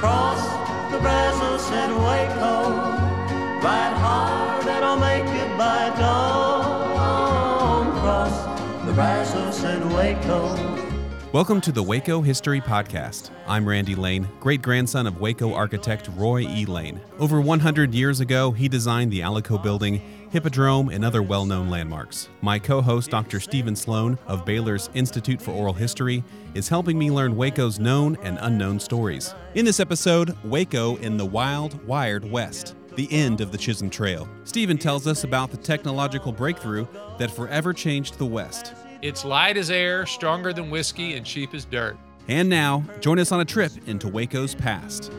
Cross the Brazos and Waco. Ride hard and I'll make it by dawn. Cross the Brazos and Waco. Welcome to the Waco History Podcast. I'm Randy Lane, great grandson of Waco architect Roy E. Lane. Over 100 years ago, he designed the Alico Building, Hippodrome, and other well known landmarks. My co host, Dr. Stephen Sloan of Baylor's Institute for Oral History, is helping me learn Waco's known and unknown stories. In this episode, Waco in the Wild, Wired West. The end of the Chisholm Trail. Stephen tells us about the technological breakthrough that forever changed the West. It's light as air, stronger than whiskey, and cheap as dirt. And now, join us on a trip into Waco's past.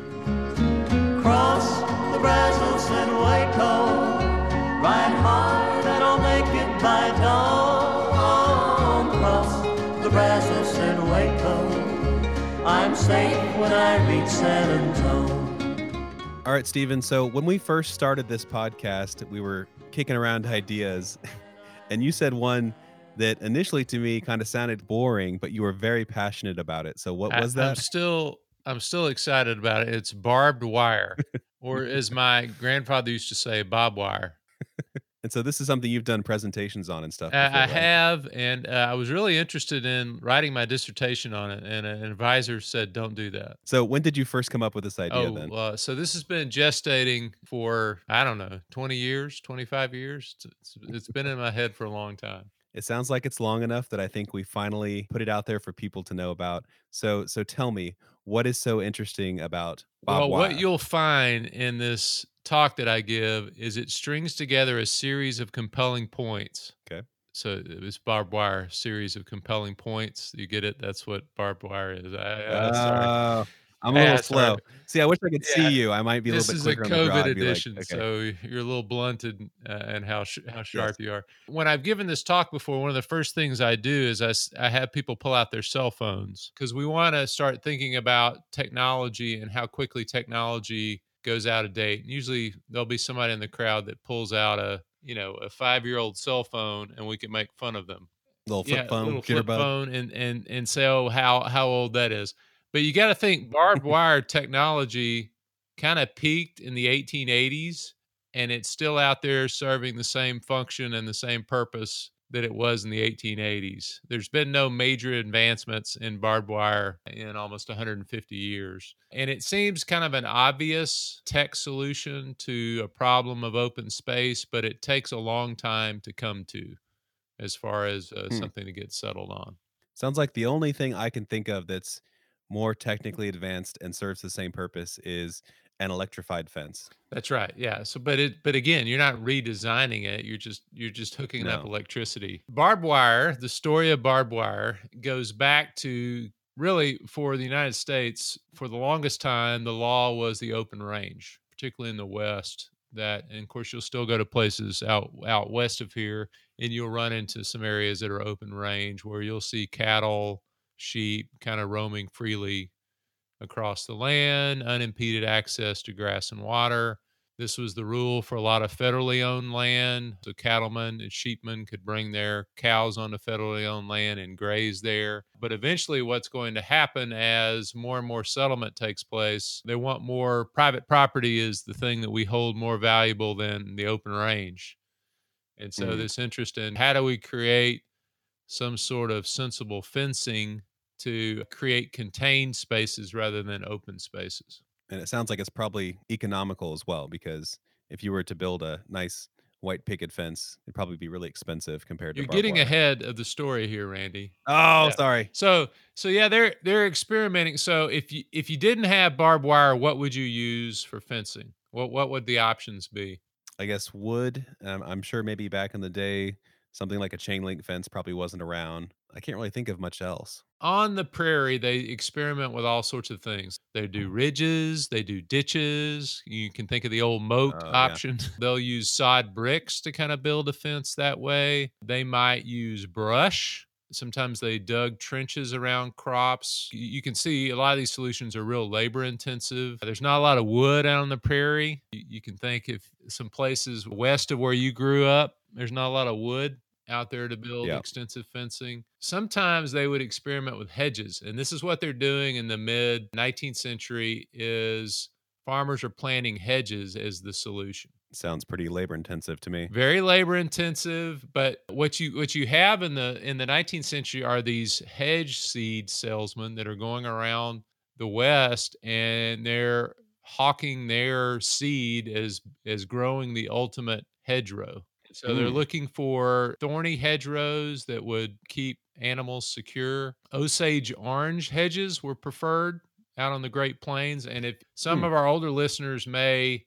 Cross the Brazos and Waco. Ride hard and I'll make it by dawn. Cross the Brazos and Waco. I'm safe when I reach San Antone. All right, Stephen. So, when we first started this podcast, we were kicking around ideas, and you said one that initially to me kind of sounded boring, but you were very passionate about it. So, what was I, I'm that? still I'm still excited about it. It's barbed wire, or as my grandfather used to say, bob wire. And so, this is something you've done presentations on and stuff. I- before, I right? have, and uh, I was really interested in writing my dissertation on it, and an advisor said, "Don't do that." So, when did you first come up with this idea oh, then? uh, so this has been gestating for I don't know, 20 years, 25 years. It's- It's, it's been in my head for a long time. It sounds like it's long enough that I think we finally put it out there for people to know about. So, so tell me, what is so interesting about Bob well, Wire? what you'll find in this talk that I give is it strings together a series of compelling points. Okay. So it's barbed wire series of compelling points. You get it? That's what barbed wire is. I, uh, sorry. I'm a Yeah, little sorry. slow. See, I wish I could Yeah, see you. I might be a This little bit is a quicker on the draw. COVID I'd be like, edition, okay. so you're a little blunted uh, and how sh- how sharp you are. When I've given this talk before, one of the first things I do is I, I have people pull out their cell phones because we want to start thinking about technology and how quickly technology goes out of date. And usually there'll be somebody in the crowd that pulls out a you know a five year old cell phone and we can make fun of them little flip yeah, phone, little flip phone, and and and say, oh, how how old that is. But you got to think barbed wire technology kind of peaked in the 1880s, and it's still out there serving the same function and the same purpose that it was in the 1880s. There's been no major advancements in barbed wire in almost 150 years. And it seems kind of an obvious tech solution to a problem of open space, but it takes a long time to come to as far as uh, Hmm. something to get settled on. Sounds like the only thing I can think of that's more technically advanced and serves the same purpose is an electrified fence. That's right. Yeah. So, but it, but again, you're not redesigning it. You're just, you're just hooking up electricity. Barbed wire. The story of barbed wire goes back to really for the United States. For the longest time, the law was the open range, particularly in the West. That, and of course, you'll still go to places out out west of here, and you'll run into some areas that are open range where you'll see cattle, sheep, kind of roaming freely across the land, unimpeded access to grass and water. This was the rule for a lot of federally owned land. So cattlemen and sheepmen could bring their cows onto federally owned land and graze there. But eventually, what's going to happen as more and more settlement takes place, they want more private property is the thing that we hold more valuable than the open range. And so, Mm. this interest in how do we create some sort of sensible fencing to create contained spaces rather than open spaces. And it sounds like it's probably economical as well because if you were to build a nice white picket fence, it'd probably be really expensive compared to You're to barbed getting wire. ahead of the story here, Randy. Oh, Yeah. sorry. So, so yeah, they're they're experimenting. So, if you if you didn't have barbed wire, what would you use for fencing? What what would the options be? I guess wood. Um, I'm sure maybe back in the day, something like a chain link fence probably wasn't around. I can't really think of much else. On the prairie, they experiment with all sorts of things. They do Mm. ridges, they do ditches. You can think of the old moat Oh, yeah. option. They'll use sod bricks to kind of build a fence that way. They might use brush. Sometimes they dug trenches around crops. You can see a lot of these solutions are real labor intensive. There's not a lot of wood out on the prairie. You you can think if some places west of where you grew up, there's not a lot of wood out there to build Yeah. extensive fencing. Sometimes they would experiment with hedges, and this is what they're doing in the mid 19th century is farmers are planting hedges as the solution. Sounds pretty labor intensive to me. Very labor intensive, but what you what you have in the in the 19th century are these hedge seed salesmen that are going around the west and they're hawking their seed as as growing the ultimate hedgerow. So they're Mm. looking for thorny hedgerows that would keep animals secure. Osage orange hedges were preferred out on the Great Plains. And if some Hmm. of our older listeners may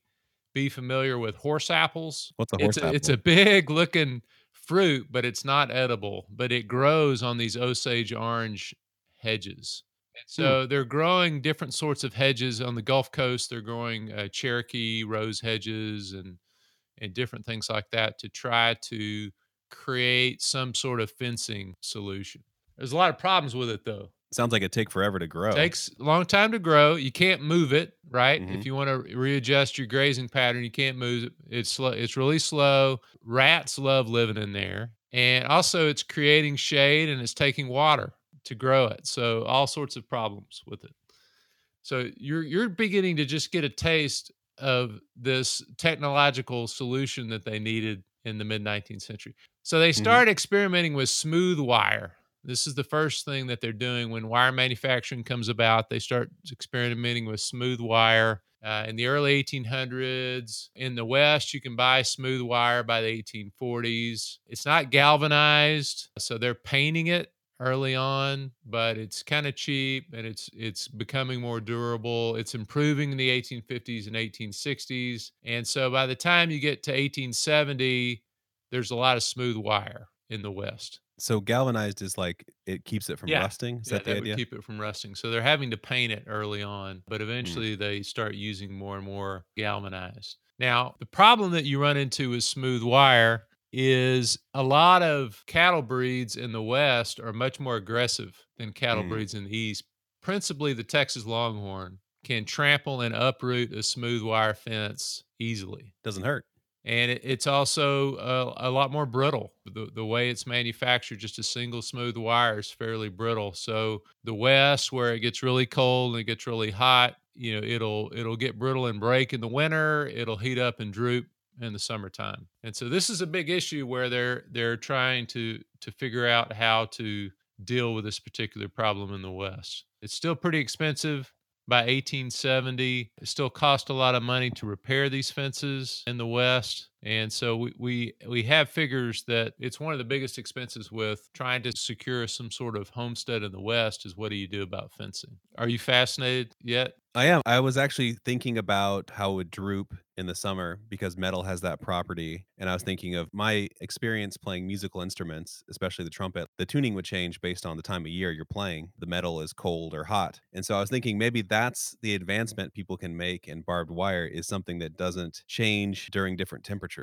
be familiar with horse apples, What's a it's horse a, it's a big looking fruit, but it's not edible. But it grows on these Osage orange hedges. And so they're growing different sorts of hedges on the Gulf Coast. They're growing uh, Cherokee rose hedges and and different things like that to try to create some sort of fencing solution. There's a lot of problems with it though. Sounds like it'd take forever to grow. Takes a long time to grow. You can't move it, right? Mhm. If you want to readjust your grazing pattern, you can't move it. It's slow. It's really slow. Rats love living in there, and also it's creating shade and it's taking water to grow it. So all sorts of problems with it. So you're you're beginning to just get a taste of this technological solution that they needed in the mid 19th century. So they start experimenting with smooth wire. This is the first thing that they're doing when wire manufacturing comes about. They start experimenting with smooth wire. Uh, in the early 1800s, in the West, you can buy smooth wire by the 1840s. It's not galvanized, so they're painting it early on, but it's kind of cheap and it's it's becoming more durable. It's improving in the 1850s and 1860s. And so by the time you get to 1870, there's a lot of smooth wire in the West. So galvanized is like it keeps it from Yeah. rusting. Is yeah, that the that idea? would keep it from rusting. So they're having to paint it early on, but hmm. eventually they start using more and more galvanized. Now, the problem that you run into with smooth wire is a lot of cattle breeds in the West are much more aggressive than cattle Mm. breeds in the East. Principally, the Texas Longhorn can trample and uproot a smooth wire fence easily Doesn't hurt. and it, it's also uh, a lot more brittle. The, the way it's manufactured, just a single smooth wire is fairly brittle. So the West, where it gets really cold and it gets really hot, you know, it'll it'll get brittle and break in the winter. It'll heat up and droop in the summertime. And so this is a big issue where they're they're trying to to figure out how to deal with this particular problem in the West. It's still pretty expensive by 1870 it still cost a lot of money to repair these fences in the west and so we, we we have figures that it's one of the biggest expenses with trying to secure some sort of homestead in the west is what do you do about fencing are you fascinated yet I am. I was actually thinking about how it would droop in the summer because metal has that property. And I was thinking of my experience playing musical instruments, especially the trumpet. The tuning would change based on the time of year you're playing. The metal is cold or hot. And so I was thinking maybe that's the advancement people can make in barbed wire is something that doesn't change during different temperatures.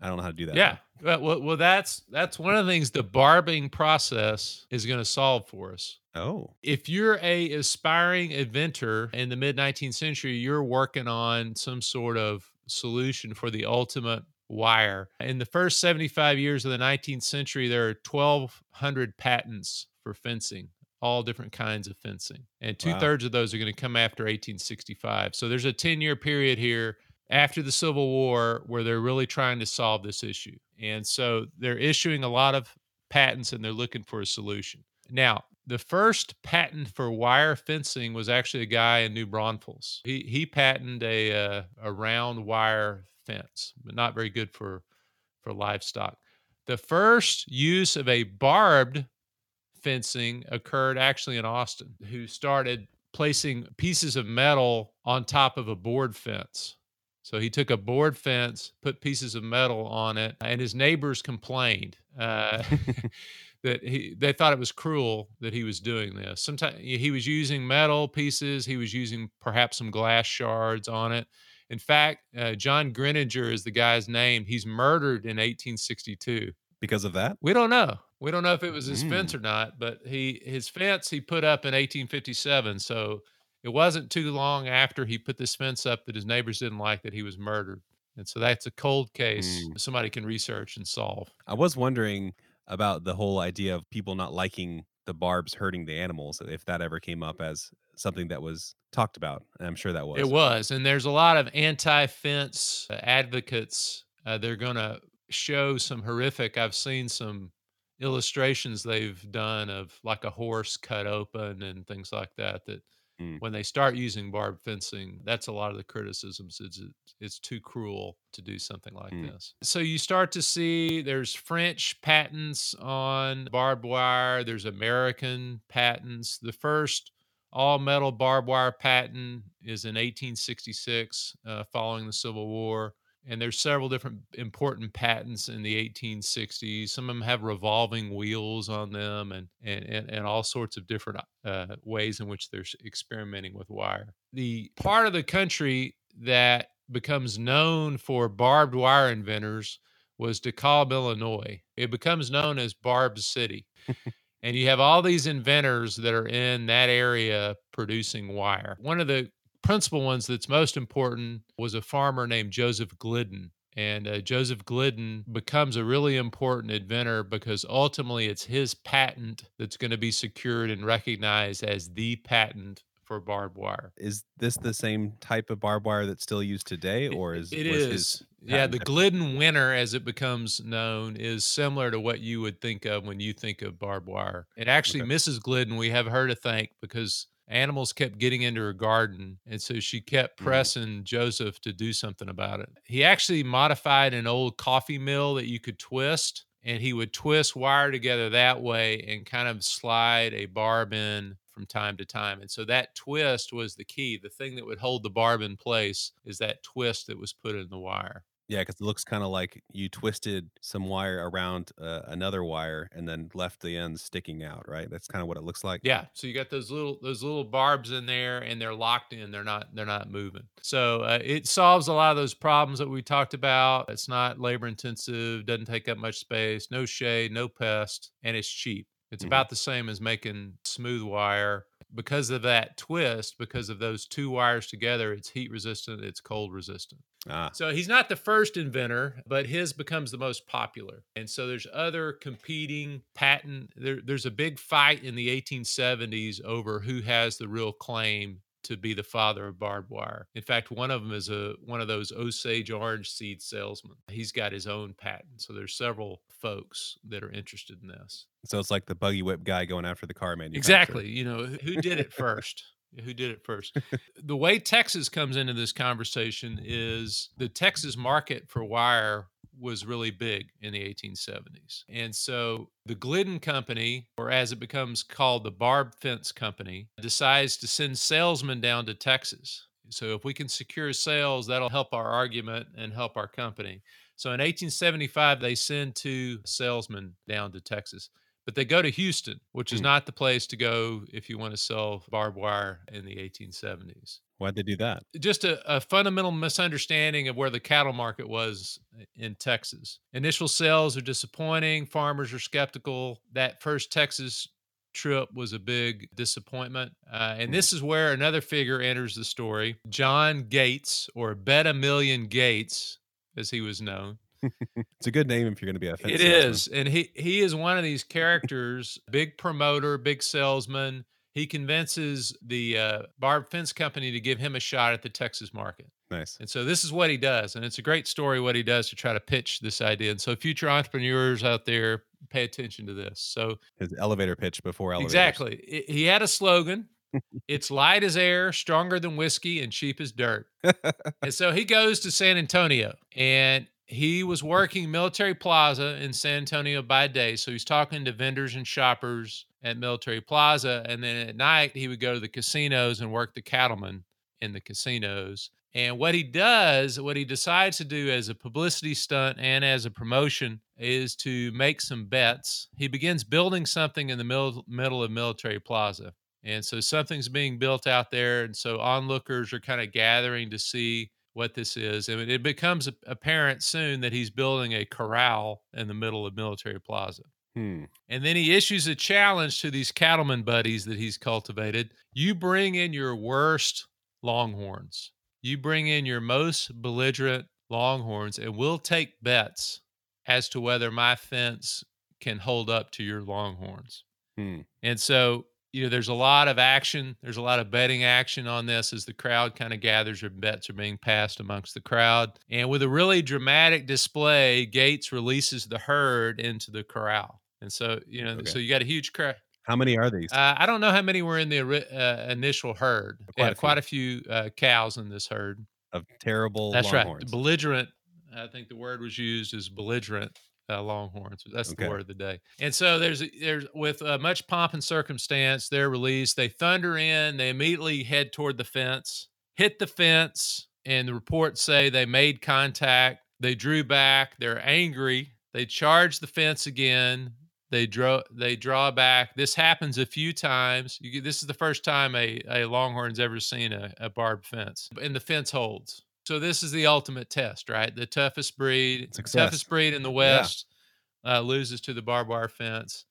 I don't know how to do that. yeah well, well, well that's that's one of the things the barbing process is going to solve for us Oh. if you're a aspiring inventor in the mid 19th century you're working on some sort of solution for the ultimate wire in the first 75 years of the 19th century there are 1200 patents for fencing all different kinds of fencing and Wow. two-thirds of those are going to come after 1865 so there's a 10 year period here after the Civil War where they're really trying to solve this issue. And so they're issuing a lot of patents and they're looking for a solution. Now, the first patent for wire fencing was actually a guy in New Braunfels. He he patented a uh, a round wire fence, but not very good for for livestock. The first use of a barbed fencing occurred actually in Austin, who started placing pieces of metal on top of a board fence. So he took a board fence, put pieces of metal on it, and his neighbors complained. Uh, that he they thought it was cruel that he was doing this. Sometimes he was using metal pieces, he was using perhaps some glass shards on it. In fact, uh, John Greninger is the guy's name. He's murdered in 1862 because of that. We don't know. We don't know if it was his Mm. fence or not, but he his fence he put up in 1857. So it wasn't too long after he put this fence up that his neighbors didn't like that he was murdered. And so that's a cold case Mm. somebody can research and solve. I was wondering about the whole idea of people not liking the barbs hurting the animals, if that ever came up as something that was talked about. And I'm sure that was. It was, and there's a lot of anti-fence uh, advocates. Uh, they're going to show some horrific. I've seen some illustrations they've done of like a horse cut open and things like that. That Mm. when they start using barbed fencing, that's a lot of the criticisms. It's it's- it's too cruel to do something like Mm. this. So you start to see there's French patents on barbed wire. There's American patents. The first all metal barbed wire patent is in 1866 uh, following the civil war and there's several different important patents in the 1860s some of them have revolving wheels on them and and, and, and all sorts of different uh, ways in which they're experimenting with wire the part of the country that becomes known for barbed wire inventors was DeKalb, Illinois. It becomes known as Barb City. and you have all these inventors that are in that area producing wire. One of the principal ones that's most important was a farmer named Joseph Glidden. And uh, Joseph Glidden becomes a really important inventor because ultimately it's his patent that's going to be secured and recognized as the patent for barbed wire. Is this the same type of barbed wire that's still used today, or is it is his yeah the glidden winner as it becomes known is similar to what you would think of when you think of barbed wire and actually Okay. mrs glidden we have her to thank because animals kept getting into her garden and so she kept Mhm. pressing joseph to do something about it he actually modified an old coffee mill that you could twist and he would twist wire together that way and kind of slide a barb in from time to time. And so that twist was the key. The thing that would hold the barb in place is that twist that was put in the wire. Yeah, because it looks kind of like you twisted some wire around uh, another wire and then left the ends sticking out, right? That's kind of what it looks like. Yeah. So you got those little those little barbs in there, and they're locked in. They're not they're not moving. So uh, it solves a lot of those problems that we talked about. It's not labor intensive. Doesn't take up much space. No shade. No pest, and it's cheap. It's Mhm. about the same as making smooth wire. Because of that twist, because of those two wires together, it's heat resistant. It's cold resistant. Ah, So he's not the first inventor, but his becomes the most popular. And so there's other competing patent. There, there's a big fight in the 1870s over who has the real claim to be the father of barbed wire. In fact, one of them is a one of those Osage orange seed salesmen. He's got his own patent. So there's several folks that are interested in this. so it's like the buggy whip guy going after the car manufacturer. Exactly. You know, who who did it first? Who did it first? the way Texas comes into this conversation is the Texas market for wire was really big in the 1870s. And so the Glidden Company, or as it becomes called the Barb Fence Company, decides to send salesmen down to Texas. So if we can secure sales, that'll help our argument and help our company. So in 1875, they send two salesmen down to Texas but they go to Houston, which is Hmm. not the place to go if you want to sell barbed wire in the 1870s. Why'd they do that? Just a, a fundamental misunderstanding of where the cattle market was in Texas. Initial sales are disappointing, farmers are skeptical. That first Texas trip was a big disappointment. Uh, and this is where another figure enters the story John Gates, or Bet a Million Gates, as he was known. It's a good name if you're going to be a fence It is, and he he is one of these characters, big promoter, big salesman. He convinces the uh, Barb Fence Company to give him a shot at the Texas market, Nice. and so this is what he does, and it's a great story what he does to try to pitch this idea. And so, future entrepreneurs out there, pay attention to this. So, His elevator pitch before elevators. exactly, he had a slogan. it's light as air, stronger than whiskey, and cheap as dirt. and so he goes to San Antonio and he was working Military Plaza in San Antonio by day. So he's talking to vendors and shoppers at Military Plaza. And then at night, he would go to the casinos and work the cattlemen in the casinos. And what he does, what he decides to do as a publicity stunt and as a promotion is to make some bets. He begins building something in the middle, middle of Military Plaza. And so something's being built out there. And so onlookers are kind of gathering to see what this is. And it becomes apparent soon that he's building a corral in the middle of Military Plaza. Hmm. And then he issues a challenge to these cattleman buddies that he's cultivated. You bring in your worst longhorns. You bring in your most belligerent longhorns, and we'll take bets as to whether my fence can hold up to your longhorns. Hmm. And so, you know, there's a lot of action. There's a lot of betting action on this as the crowd kind of gathers or bets are being passed amongst the crowd. And with a really dramatic display, Gates releases the herd into the corral. And so, you know, Okay. so you got a huge crowd. How many are these? Uh, I don't know how many were in the uh, initial herd. Quite yeah, a quite a few uh, cows in this herd. of terrible That's longhorns. right. Belligerent. I think the word was used as belligerent uh, longhorns. That's Okay. the word of the day. And so there's there's with uh, much pomp and circumstance, they're released. They thunder in. They immediately head toward the fence, hit the fence, and the reports say they made contact. They drew back. They're angry. They charge the fence again. They draw. They draw back. This happens a few times. You, this is the first time a, a longhorn's ever seen a, a barbed fence, and the fence holds. So this is the ultimate test, right? The toughest breed, Success. toughest breed in the West, uh, loses to the barbed wire fence,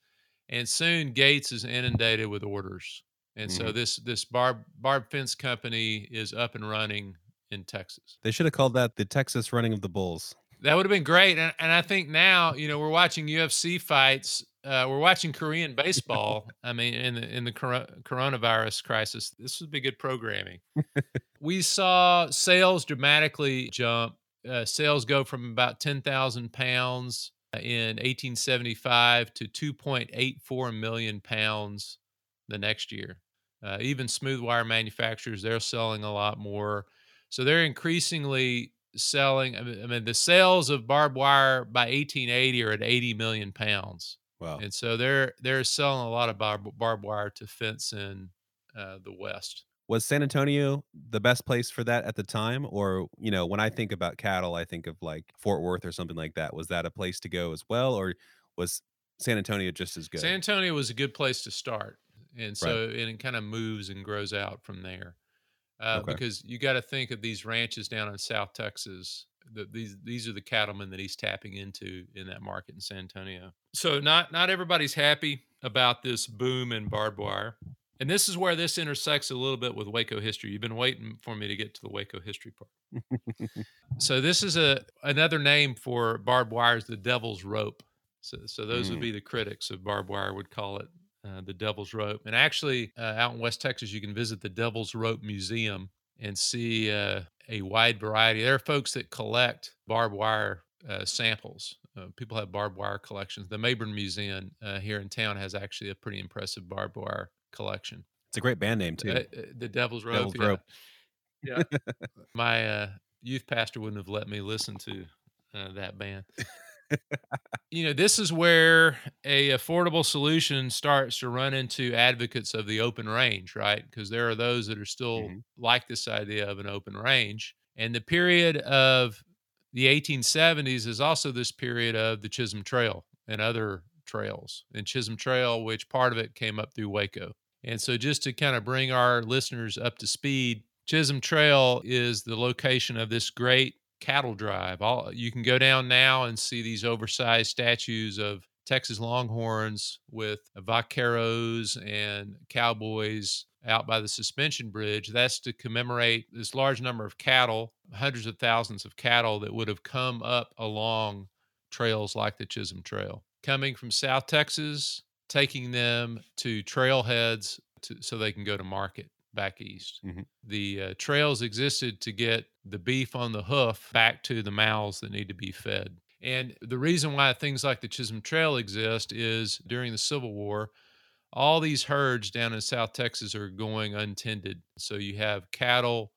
and soon Gates is inundated with orders, and so Mhm. this this barb barb fence company is up and running in Texas. They should have called that the Texas Running of the Bulls. That would have been great, and, and I think now you know we're watching UFC fights. Uh, we're watching Korean baseball. I mean, in the in the coro- coronavirus crisis, this would be good programming. we saw sales dramatically jump. Uh, sales go from about ten thousand pounds in 1875 to 2.84 million pounds the next year. Uh, even smooth wire manufacturers, they're selling a lot more. So they're increasingly selling. I mean, I mean, the sales of barbed wire by 1880 are at 80 million pounds, Wow. and so they're they're selling a lot of barb, barbed wire to fence in uh, the West. Was San Antonio the best place for that at the time? Or, you know, when I think about cattle, I think of like Fort Worth or something like that. Was that a place to go as well? Or was San Antonio just as good? San Antonio was a good place to start, and so and it kind of moves and grows out from there. Uh, Okay. Because you got to think of these ranches down in South Texas. The, these these are the cattlemen that he's tapping into in that market in San Antonio. So not not everybody's happy about this boom in barbed wire, and this is where this intersects a little bit with Waco history. You've been waiting for me to get to the Waco history part. so this is a another name for barbed wire is the devil's rope. So, so those would Mm. be the critics of barbed wire would call it uh, the Devil's Rope. And actually, uh, out in West Texas, you can visit the Devil's Rope Museum and see uh, a wide variety. There are folks that collect barbed wire uh, samples. Uh, people have barbed wire collections. The Mayborn Museum uh, here in town has actually a pretty impressive barbed wire collection. It's a great band name, too. Uh, the Devil's Rope. Devil's yeah. Rope. Yeah. My uh, youth pastor wouldn't have let me listen to uh, that band. you know, this is where a affordable solution starts to run into advocates of the open range, right? Because there are those that are still Mhm. like this idea of an open range. And the period of the 1870s is also this period of the Chisholm Trail and other trails. And Chisholm Trail, which part of it came up through Waco. And so, just to kind of bring our listeners up to speed, Chisholm Trail is the location of this great cattle drive. All you can go down now and see these oversized statues of Texas Longhorns with vaqueros and cowboys out by the suspension bridge. That's to commemorate this large number of cattle, hundreds of thousands of cattle that would have come up along trails like the Chisholm Trail, coming from South Texas, taking them to trailheads to, so they can go to market back east. Mhm. The uh, trails existed to get the beef on the hoof back to the mouths that need to be fed. And the reason why things like the Chisholm Trail exist is during the Civil War, all these herds down in South Texas are going untended. So you have cattle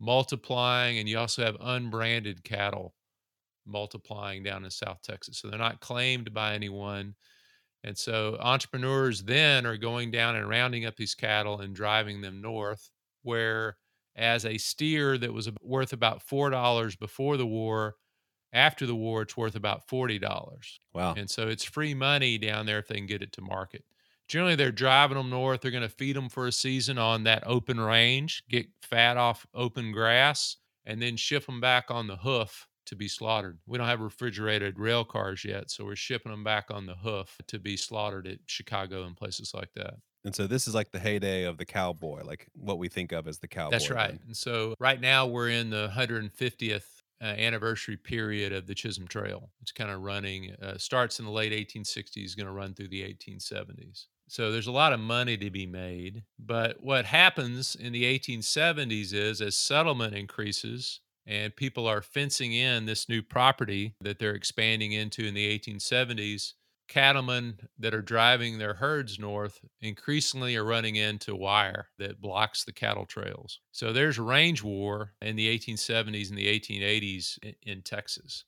multiplying, and you also have unbranded cattle multiplying down in South Texas. So they're not claimed by anyone. And so entrepreneurs then are going down and rounding up these cattle and driving them north, where as a steer that was worth about $4 before the war. After the war, it's worth about $40. Wow. And so it's free money down there if they can get it to market. Generally, they're driving them north. They're going to feed them for a season on that open range, get fat off open grass, and then ship them back on the hoof to be slaughtered. We don't have refrigerated rail cars yet, so we're shipping them back on the hoof to be slaughtered at Chicago and places like that. And so this is like the heyday of the cowboy, like what we think of as the cowboy. That's right. And so right now we're in the 150th uh, anniversary period of the Chisholm Trail. It's kind of running, uh, starts in the late 1860s, going to run through the 1870s. So there's a lot of money to be made. But what happens in the 1870s is as settlement increases, and people are fencing in this new property that they're expanding into in the 1870s. Cattlemen that are driving their herds north increasingly are running into wire that blocks the cattle trails. So there's range war in the 1870s and the 1880s in, in Texas,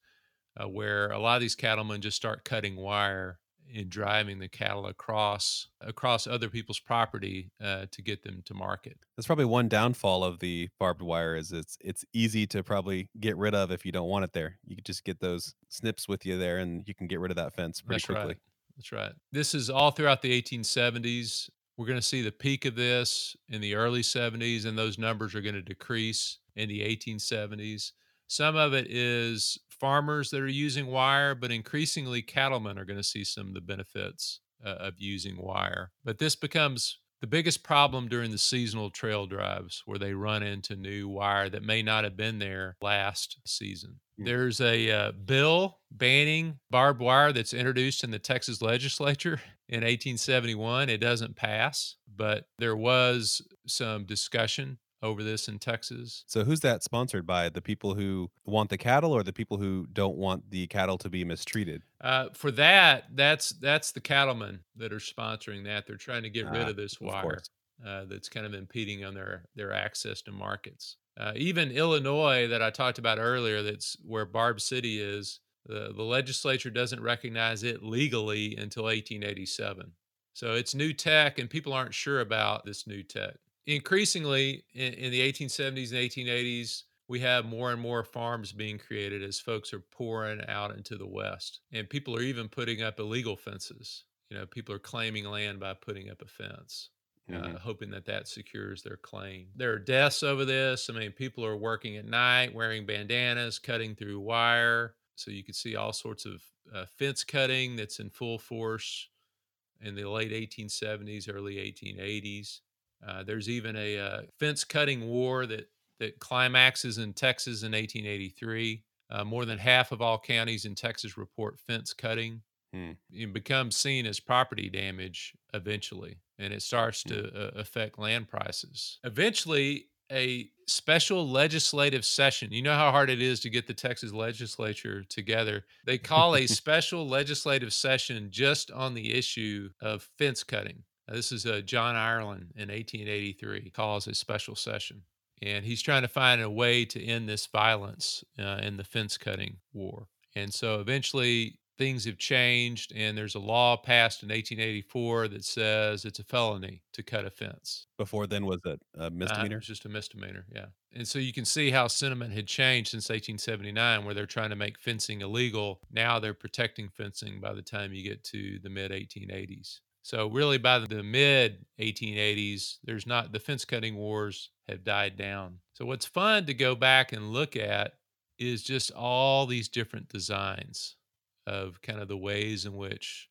uh, where a lot of these cattlemen just start cutting wire in driving the cattle across across other people's property uh, to get them to market. That's probably one downfall of the barbed wire is it's it's easy to probably get rid of if you don't want it there. You could just get those snips with you there and you can get rid of that fence pretty That's quickly. right. That's right. This is all throughout the 1870s. We're going to see the peak of this in the early 70s, and those numbers are going to decrease in the 1870s. Some of it is farmers that are using wire, but increasingly cattlemen are going to see some of the benefits uh, of using wire. But this becomes the biggest problem during the seasonal trail drives where they run into new wire that may not have been there last season. Mm. There's a uh, bill banning barbed wire that's introduced in the Texas legislature in 1871. It doesn't pass, but there was some discussion over this in Texas. So who's that sponsored by? The people who want the cattle or the people who don't want the cattle to be mistreated? Uh, for that, that's that's the cattlemen that are sponsoring that. They're trying to get rid Ah, of this wire course. uh, that's kind of impeding on their their access to markets. Uh, even Illinois, that I talked about earlier, that's where Barb City is. The, the legislature doesn't recognize it legally until 1887. So it's new tech, and people aren't sure about this new tech. Increasingly, in, in the 1870s and 1880s, we have more and more farms being created as folks are pouring out into the West. And people are even putting up illegal fences. You know, people are claiming land by putting up a fence Mhm. uh, hoping that that secures their claim. There are deaths over this. I mean, people are working at night, wearing bandanas, cutting through wire. So you can see all sorts of uh, fence cutting that's in full force in the late 1870s, early 1880s. Uh, there's even a uh, fence cutting war that that climaxes in Texas in 1883. Uh, more than half of all counties in Texas report fence cutting. Hmm. It becomes seen as property damage eventually, and it starts to uh, affect land prices. Eventually, a special legislative session. You know how hard it is to get the Texas legislature together. They call a special legislative session just on the issue of fence cutting. This is uh, John Ireland in 1883 calls a special session, and he's trying to find a way to end this violence uh, in the fence cutting war. And so eventually things have changed, and there's a law passed in 1884 that says it's a felony to cut a fence. Before then, was it a Uh, misdemeanor? it's just a misdemeanor, yeah. And so you can see how sentiment had changed since 1879, where they're trying to make fencing illegal. Now they're protecting fencing by the time you get to the mid 1880s. So really, by the mid 1880s, there's not the fence cutting wars have died down. So what's fun to go back and look at is just all these different designs of kind of the ways in which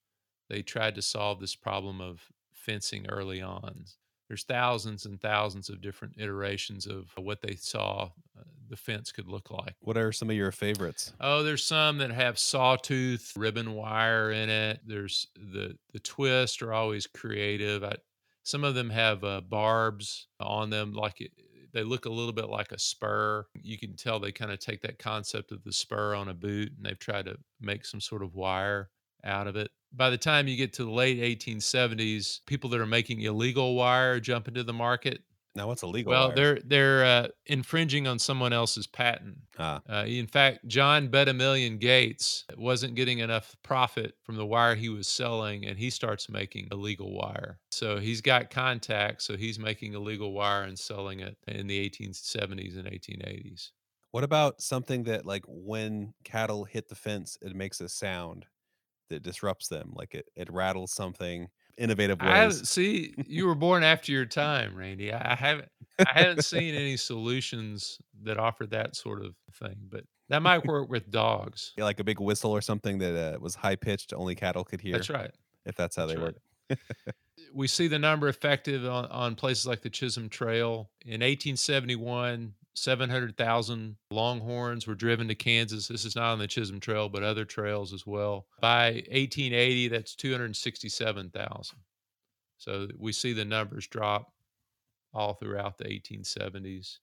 they tried to solve this problem of fencing early on. There's thousands and thousands of different iterations of what they saw uh, the fence could look like. What are some of your favorites? Oh, there's some that have sawtooth ribbon wire in it. There's the the twists are always creative. I, some of them have uh, barbs on them, like it, they look a little bit like a spur. You can tell they kind of take that concept of the spur on a boot and they've tried to make some sort of wire out of it. By the time you get to the late 1870s, people that are making illegal wire jump into the market Now what's illegal? Well, wire? they're they're uh, infringing on someone else's patent. Ah, Uh, in fact, John Bet a Million Gates wasn't getting enough profit from the wire he was selling, and he starts making illegal wire. So he's got contacts, so he's making illegal wire and selling it in the 1870s and 1880s. what about something that like when cattle hit the fence, it makes a sound that disrupts them, like it it rattles something. Innovative I haven't ways. see you were born after your time, Randy. I I haven't I haven't seen any solutions that offer that sort of thing, but that might work with dogs. Yeah, like a big whistle or something that uh, was high pitched, only cattle could hear. That's right. If that's how That's they right. work. we see the number effective on, on places like the Chisholm Trail. In 1871, 700,000 longhorns were driven to Kansas. This is not on the Chisholm Trail, but other trails as well. By 1880, that's 267,000. So we see the numbers drop all throughout the 1870s.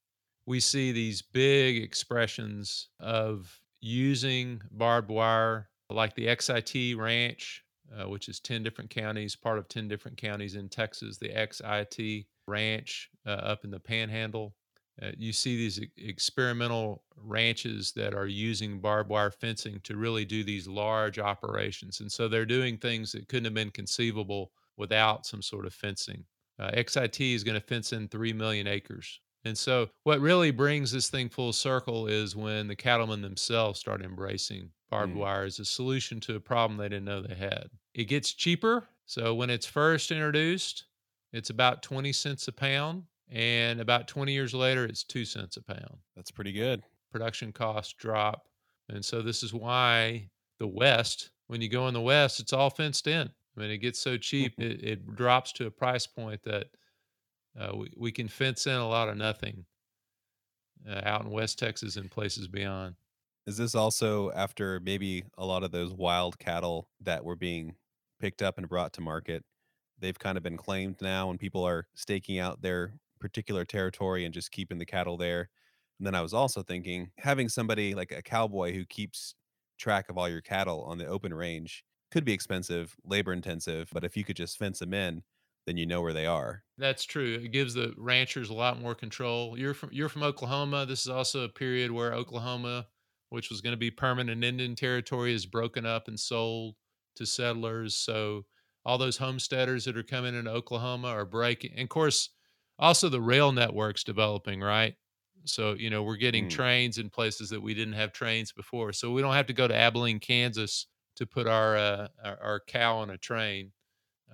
We see these big expressions of using barbed wire, like the XIT Ranch, uh, which is 10 different counties, part of 10 different counties in Texas, the XIT Ranch uh, up in the Panhandle. Uh, you see these e- experimental ranches that are using barbed wire fencing to really do these large operations. And so they're doing things that couldn't have been conceivable without some sort of fencing. Uh, XIT is going to fence in 3 million acres. And so, what really brings this thing full circle is when the cattlemen themselves start embracing barbed Mm. wire as a solution to a problem they didn't know they had. It gets cheaper. So, when it's first introduced, it's about 20 cents a pound. And about 20 years later, it's two cents a pound. That's pretty good. Production costs drop. And so, this is why the West, when you go in the West, it's all fenced in. I mean, it gets so cheap, it, it drops to a price point that uh, we, we can fence in a lot of nothing uh, out in West Texas and places beyond. Is this also after maybe a lot of those wild cattle that were being picked up and brought to market? They've kind of been claimed now, and people are staking out their particular territory and just keeping the cattle there. And then I was also thinking having somebody like a cowboy who keeps track of all your cattle on the open range could be expensive, labor intensive, but if you could just fence them in, then you know where they are. That's true. It gives the ranchers a lot more control. You're from you're from Oklahoma. This is also a period where Oklahoma, which was going to be permanent Indian territory, is broken up and sold to settlers. So all those homesteaders that are coming into Oklahoma are breaking. And of course, also the rail network's developing, right? So you know we're getting Mm. trains in places that we didn't have trains before. So we don't have to go to Abilene, Kansas, to put our uh, our, our cow on a train.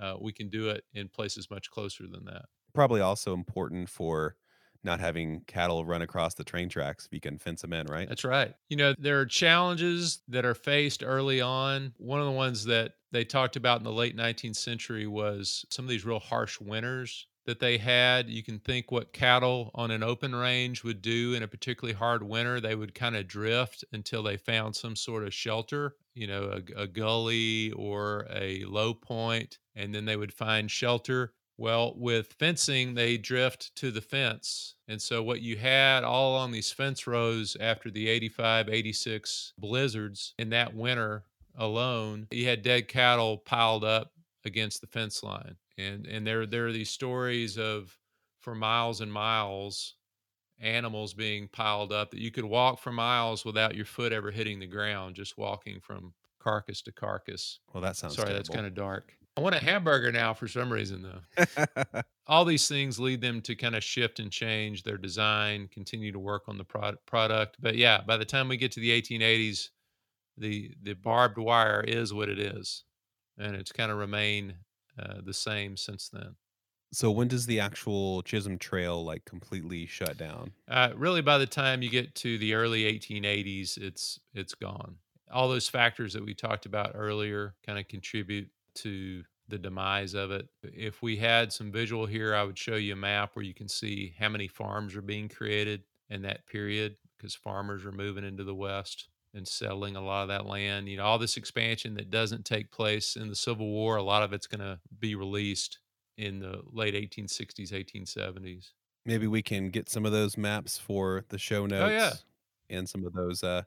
Uh, we can do it in places much closer than that. Probably also important for not having cattle run across the train tracks if you can fence them in, right? That's right. You know, there are challenges that are faced early on. One of the ones that they talked about in the late 19th century was some of these real harsh winters that they had. You can think what cattle on an open range would do in a particularly hard winter. They would kind of drift until they found some sort of shelter, you know, a, a gully or a low point, and then they would find shelter. Well, with fencing, they drift to the fence. And so, what you had all along these fence rows after the 85, 86 blizzards in that winter alone, you had dead cattle piled up against the fence line. And, and there, there are these stories of for miles and miles, animals being piled up that you could walk for miles without your foot ever hitting the ground, just walking from carcass to carcass. Well, that sounds Sorry, that's kind of dark. I want a hamburger now for some reason, though all these things lead them to kind of shift and change their design, continue to work on the pro- product. But yeah, by the time we get to the 1880s, the the barbed wire is what it is, and it's kind of remained uh, the same since then. so when does the actual Chisholm Trail like completely shut down? Uh, really, by the time you get to the early 1880s, it's it's gone. All those factors that we talked about earlier kind of contribute to the demise of it. If we had some visual here, I would show you a map where you can see how many farms are being created in that period because farmers are moving into the west and settling a lot of that land. You know, all this expansion that doesn't take place in the Civil War, a lot of it's going to be released in the late 1860s, 1870s. Maybe we can get some of those maps for the show notes. Oh, yeah. And some of those uh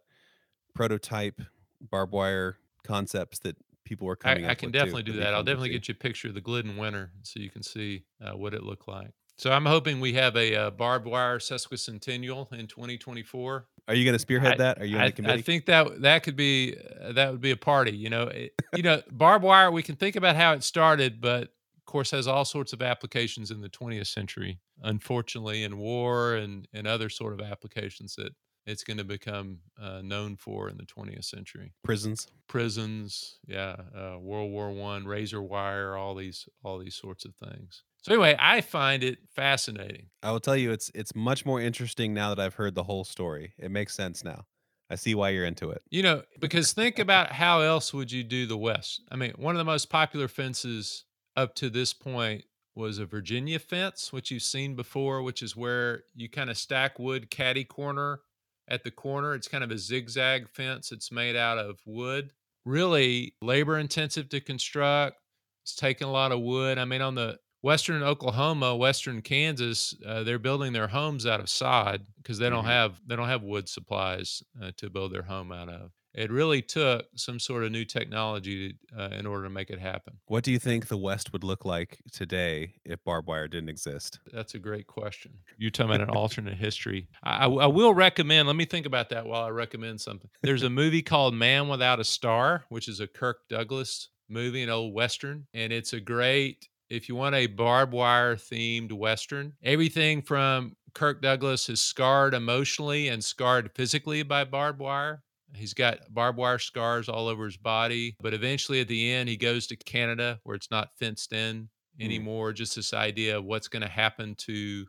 prototype barbed wire concepts that people were coming I, I can with, too. definitely do that. I'll definitely get you a picture of the Glidden Winner so you can see uh, what it looked like. So I'm hoping we have a, uh barbed wire sesquicentennial in 2024. Are you going to spearhead I- that? Are you on I, the committee? I think that that could be uh, that would be a party. You know, It- you know, barbed wire. We can think about how it started, but of course has all sorts of applications in the 20th century. Unfortunately, in war and and other sort of applications that it's going to become uh, known for in the 20th century. Prisons. Prisons, yeah, uh, World War One, razor wire, all these all these sorts of things. So anyway, I find it fascinating. I will tell you, it's it's much more interesting now that I've heard the whole story. It makes sense now. I see why you're into it. You know, because think about how else would you do the West? I mean, one of the most popular fences up to this point was a Virginia fence, which you've seen before, which is where you kind of stack wood caddy corner at the corner. It's kind of a zigzag fence. It's made out of wood. Really labor intensive to construct. It's taking a lot of wood. I mean, on the western Oklahoma, western Kansas, uh, they're building their homes out of sod because they don't Mhm. have they don't have wood supplies uh, to build their home out of. It really took some sort of new technology uh, in order to make it happen. What do you think the West would look like today if barbed wire didn't exist? That's a great question. You're talking about an alternate history. I, I- I will recommend, let me think about that while I recommend something. There's a movie called Man Without a Star, which is a Kirk Douglas movie, an old Western. And it's a great, if you want a barbed wire themed Western, everything from Kirk Douglas is scarred emotionally and scarred physically by barbed wire. He's got barbed wire scars all over his body. But eventually at the end, he goes to Canada where it's not fenced in Mm. anymore. Just this idea of what's going to happen to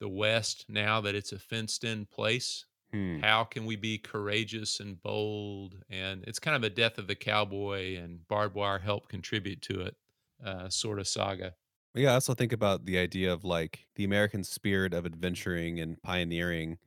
the West now that it's a fenced in place. Hmm. How can we be courageous and bold? And it's kind of a death of the cowboy, and barbed wire helped contribute to it, uh, sort of saga. Yeah, I also think about the idea of like the American spirit of adventuring and pioneering.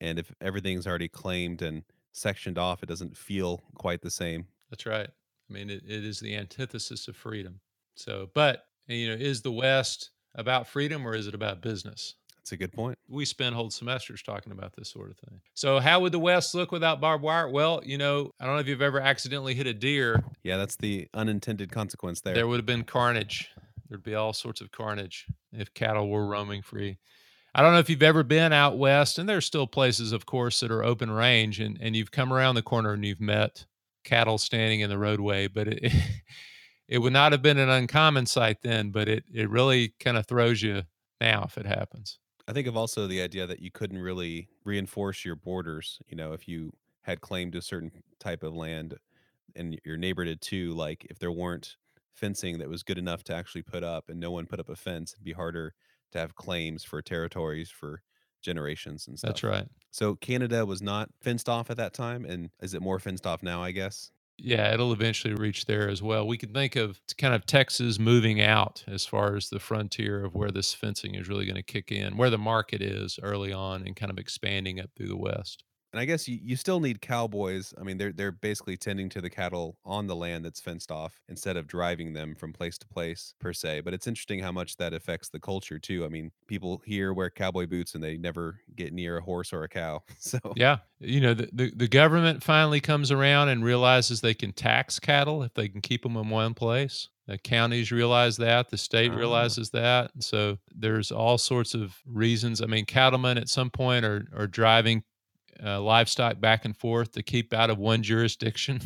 And if everything's already claimed and sectioned off, it doesn't feel quite the same. That's right. I mean, it, it is the antithesis of freedom. So, but, you know, is the West about freedom or is it about business? That's a good point. we spend whole semesters talking about this sort of thing. So, how would the West look without barbed wire? Well, you know, I don't know if you've ever accidentally hit a deer. Yeah, that's the unintended consequence there. There would have been carnage. There'd be all sorts of carnage if cattle were roaming free. I don't know if you've ever been out west, and there's still places, of course, that are open range, and, and you've come around the corner and you've met cattle standing in the roadway, but it, it would not have been an uncommon sight then, but it, it really kind of throws you now if it happens. I think of also the idea that you couldn't really reinforce your borders. You know, if you had claim to a certain type of land and your neighbor did too, like if there weren't fencing that was good enough to actually put up and no one put up a fence, it'd be harder to have claims for territories for generations and stuff. That's right. So Canada was not fenced off at that time. And is it more fenced off now, I guess? Yeah, it'll eventually reach there as well. We can think of kind of Texas moving out as far as the frontier of where this fencing is really going to kick in, where the market is early on, and kind of expanding up through the West. And I guess you, you still need cowboys. I mean, they're they're basically tending to the cattle on the land that's fenced off instead of driving them from place to place per se. But it's interesting how much that affects the culture too. I mean, people here wear cowboy boots and they never get near a horse or a cow. So Yeah, you know, the, the, the government finally comes around and realizes they can tax cattle if they can keep them in one place. The counties realize that, the state Ah. realizes that. And so there's all sorts of reasons. I mean, cattlemen at some point are, are driving uh, livestock back and forth to keep out of one jurisdiction.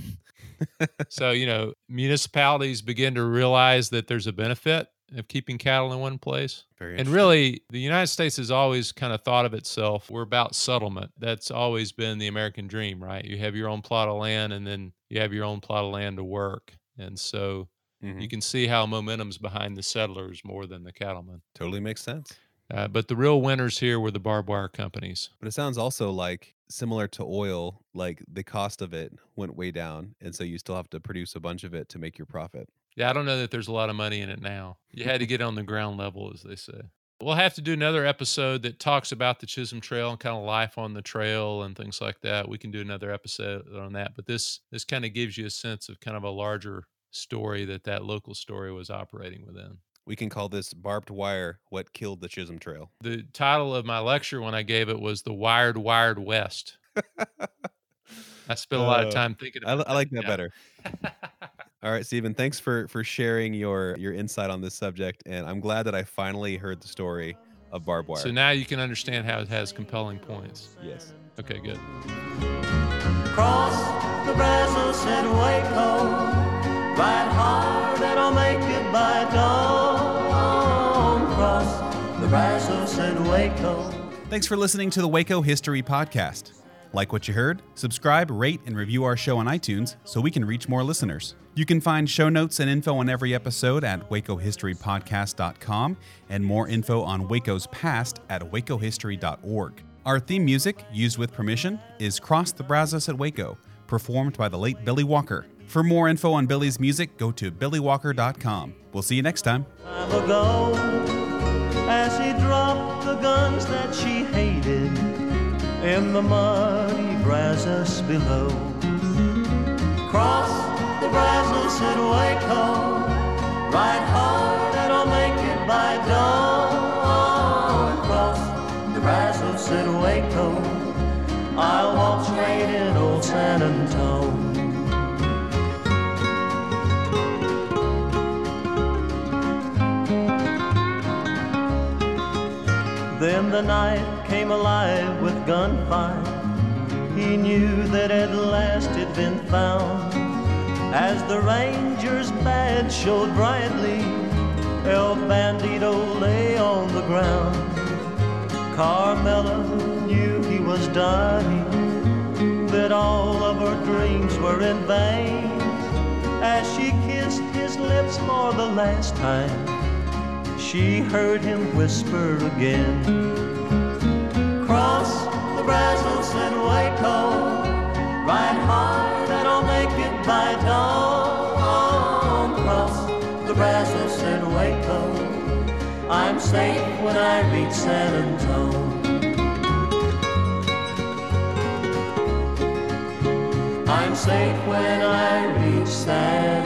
so, you know, municipalities begin to realize that there's a benefit of keeping cattle in one place. And really, the United States has always kind of thought of itself, we're about settlement. That's always been the American dream, right? You have your own plot of land and then you have your own plot of land to work. And so Mhm. you can see how momentum's behind the settlers more than the cattlemen. totally makes sense. Uh, but the real winners here were the barbed wire companies. But it sounds also like similar to oil, like the cost of it went way down, and so you still have to produce a bunch of it to make your profit. Yeah, I don't know that there's a lot of money in it now. You had to get on the ground level, as they say. We'll have to do another episode that talks about the Chisholm Trail and kind of life on the trail and things like that. We can do another episode on that. But this this kind of gives you a sense of kind of a larger story that that local story was operating within. We can call this barbed wire what killed the Chisholm Trail. The title of my lecture when I gave it was "The Wired Wired West." I spent a lot of Uh, time thinking I, about li- I like that yeah. better. All right, Stephen, thanks for for sharing your your insight on this subject, and I'm glad that I finally heard the story of barbed wire. So now you can understand how it has compelling points. yes. Okay, good. Cross the Brazos and Waco. Ride hard and I'll make it by dawn. The Brazos and Waco. Thanks for listening to the Waco History Podcast. Like what you heard? Subscribe, rate, and review our show on iTunes so we can reach more listeners. You can find show notes and info on every episode at wacohistorypodcast.com and more info on Waco's past at wacohistory.org. Our theme music, used with permission, is Cross the Brazos at Waco, performed by the late Billy Walker. For more info on Billy's music, go to billywalker.com. We'll see you next time. As he dropped the guns that she hated in the muddy Brazos below. Cross the Brazos at Waco, ride hard and I'll make it by dawn. Cross the Brazos at Waco, I'll walk straight in old San Antone. Then the night came alive with gunfire. He knew that at last it'd been found. As the Ranger's badge showed brightly, El Bandito lay on the ground. Carmela knew he was dying, that all of her dreams were in vain. As she kissed his lips for the last time, she heard him whisper again. Cross the Brazos and Waco, ride hard and I'll make it by dawn. Cross the Brazos and Waco, I'm safe when I reach San Antone. I'm safe when I reach San.